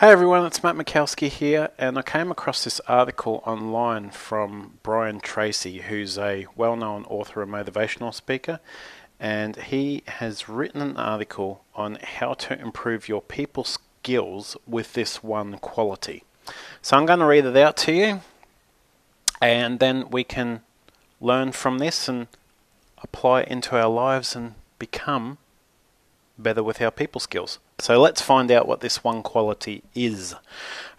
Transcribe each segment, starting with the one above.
Hey everyone, it's Matt Mikowski here, and I came across this article online from Brian Tracy, who's a well known author and motivational speaker. And he has written an article on how to improve your people skills with this one quality. So I'm going to read it out to you, and then we can learn from this and apply it into our lives and become better with our people skills. So let's find out what this one quality is.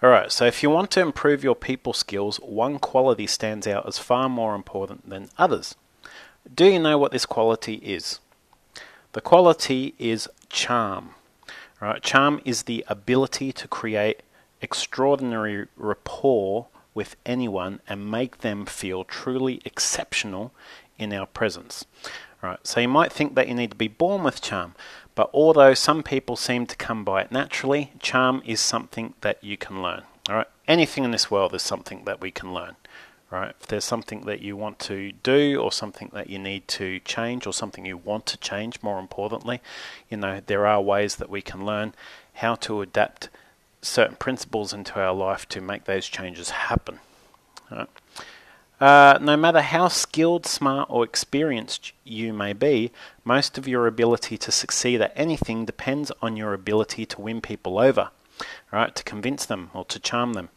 Alright, so if you want to improve your people skills, one quality stands out as far more important than others. Do you know what this quality is? The quality is charm. Right? Charm is the ability to create extraordinary rapport with anyone and make them feel truly exceptional in our presence. Right, so you might think that you need to be born with charm, but although some people seem to come by it naturally, charm is something that you can learn. All right, anything in this world is something that we can learn. Right, if there's something that you want to do, or something that you need to change, or something you want to change, more importantly, you know there are ways that we can learn how to adapt certain principles into our life to make those changes happen. Uh, no matter how skilled, smart, or experienced you may be, most of your ability to succeed at anything depends on your ability to win people over, right? To convince them or to charm them.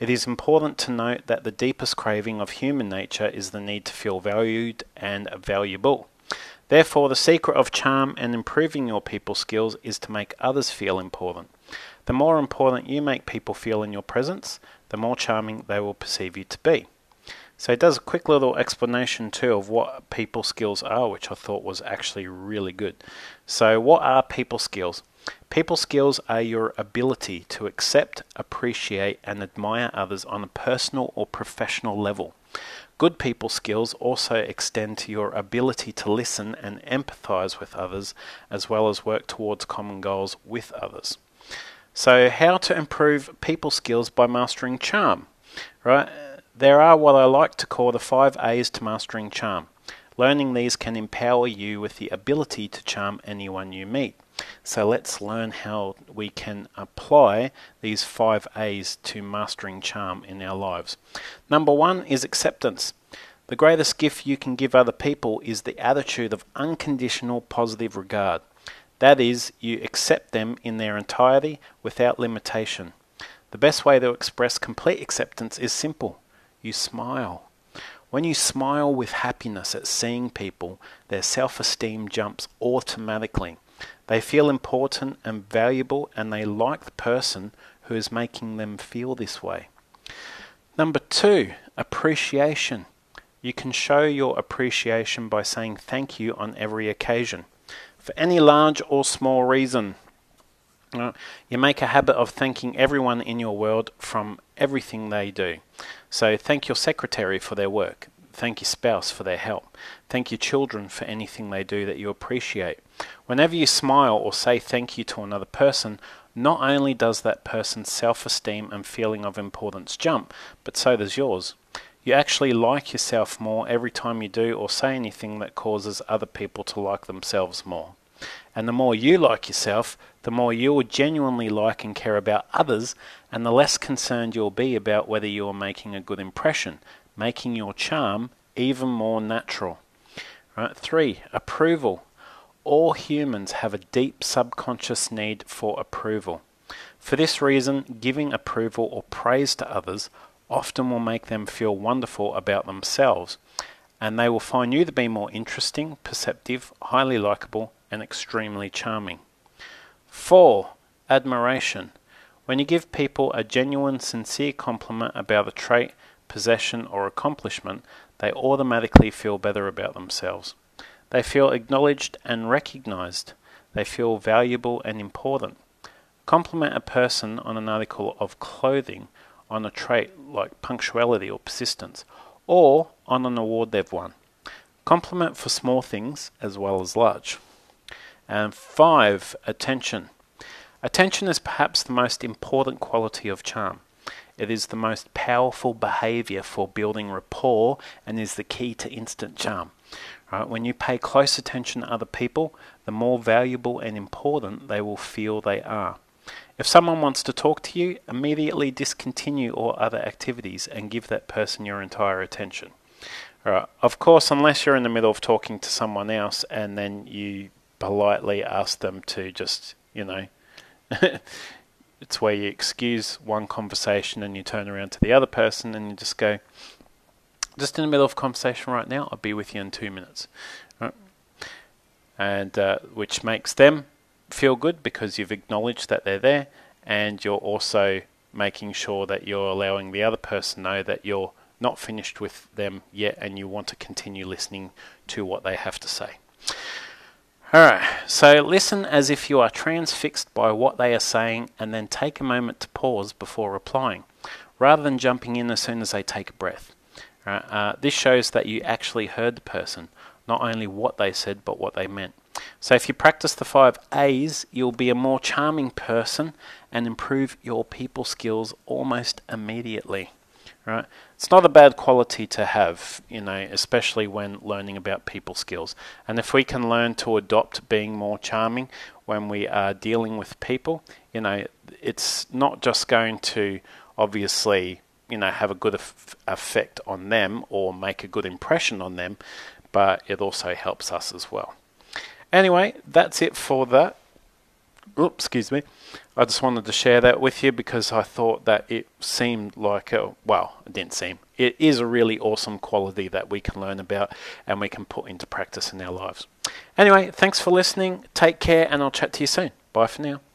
It is important to note that the deepest craving of human nature is the need to feel valued and valuable. Therefore, the secret of charm and improving your people skills is to make others feel important. The more important you make people feel in your presence, the more charming they will perceive you to be. So it does a quick little explanation too of what people skills are, which I thought was actually really good. So, what are people skills? People skills are your ability to accept, appreciate, and admire others on a personal or professional level. Good people skills also extend to your ability to listen and empathize with others, as well as work towards common goals with others. So, how to improve people skills by mastering charm, right? There are what I like to call the five A's to mastering charm. Learning these can empower you with the ability to charm anyone you meet. So let's learn how we can apply these five A's to mastering charm in our lives. Number one is acceptance. The greatest gift you can give other people is the attitude of unconditional positive regard. That is, you accept them in their entirety without limitation. The best way to express complete acceptance is simple you smile. When you smile with happiness at seeing people, their self esteem jumps automatically. They feel important and valuable, and they like the person who is making them feel this way. Number two, appreciation. You can show your appreciation by saying thank you on every occasion. For any large or small reason, you make a habit of thanking everyone in your world from everything they do. So thank your secretary for their work. Thank your spouse for their help. Thank your children for anything they do that you appreciate. Whenever you smile or say thank you to another person, not only does that person's self esteem and feeling of importance jump, but so does yours. You actually like yourself more every time you do or say anything that causes other people to like themselves more. And the more you like yourself, the more you will genuinely like and care about others, and the less concerned you'll be about whether you are making a good impression, making your charm even more natural. Right? Three, approval. All humans have a deep subconscious need for approval. For this reason, giving approval or praise to others often will make them feel wonderful about themselves, and they will find you to be more interesting, perceptive, highly likable, and extremely charming. 4. Admiration. When you give people a genuine, sincere compliment about a trait, possession, or accomplishment, they automatically feel better about themselves. They feel acknowledged and recognized. They feel valuable and important. Compliment a person on an article of clothing, on a trait like punctuality or persistence, or on an award they've won. Compliment for small things as well as large. And five, attention. Attention is perhaps the most important quality of charm. It is the most powerful behavior for building rapport and is the key to instant charm. Right? When you pay close attention to other people, the more valuable and important they will feel they are. If someone wants to talk to you, immediately discontinue all other activities and give that person your entire attention. Right. Of course, unless you're in the middle of talking to someone else and then you politely ask them to just, you know, it's where you excuse one conversation and you turn around to the other person and you just go, just in the middle of conversation right now, I'll be with you in two minutes. Right? And uh, which makes them feel good because you've acknowledged that they're there and you're also making sure that you're allowing the other person know that you're not finished with them yet and you want to continue listening to what they have to say. Alright, so listen as if you are transfixed by what they are saying and then take a moment to pause before replying, rather than jumping in as soon as they take a breath. Uh, this shows that you actually heard the person, not only what they said, but what they meant. So if you practice the five A's, you'll be a more charming person and improve your people skills almost immediately right? It's not a bad quality to have, you know, especially when learning about people skills. And if we can learn to adopt being more charming when we are dealing with people, you know, it's not just going to obviously, you know, have a good effect on them or make a good impression on them, but it also helps us as well. Anyway, that's it for that. Oops, excuse me. I just wanted to share that with you because I thought that it seemed like a, well, it didn't seem. It is a really awesome quality that we can learn about and we can put into practice in our lives. Anyway, thanks for listening. Take care and I'll chat to you soon. Bye for now.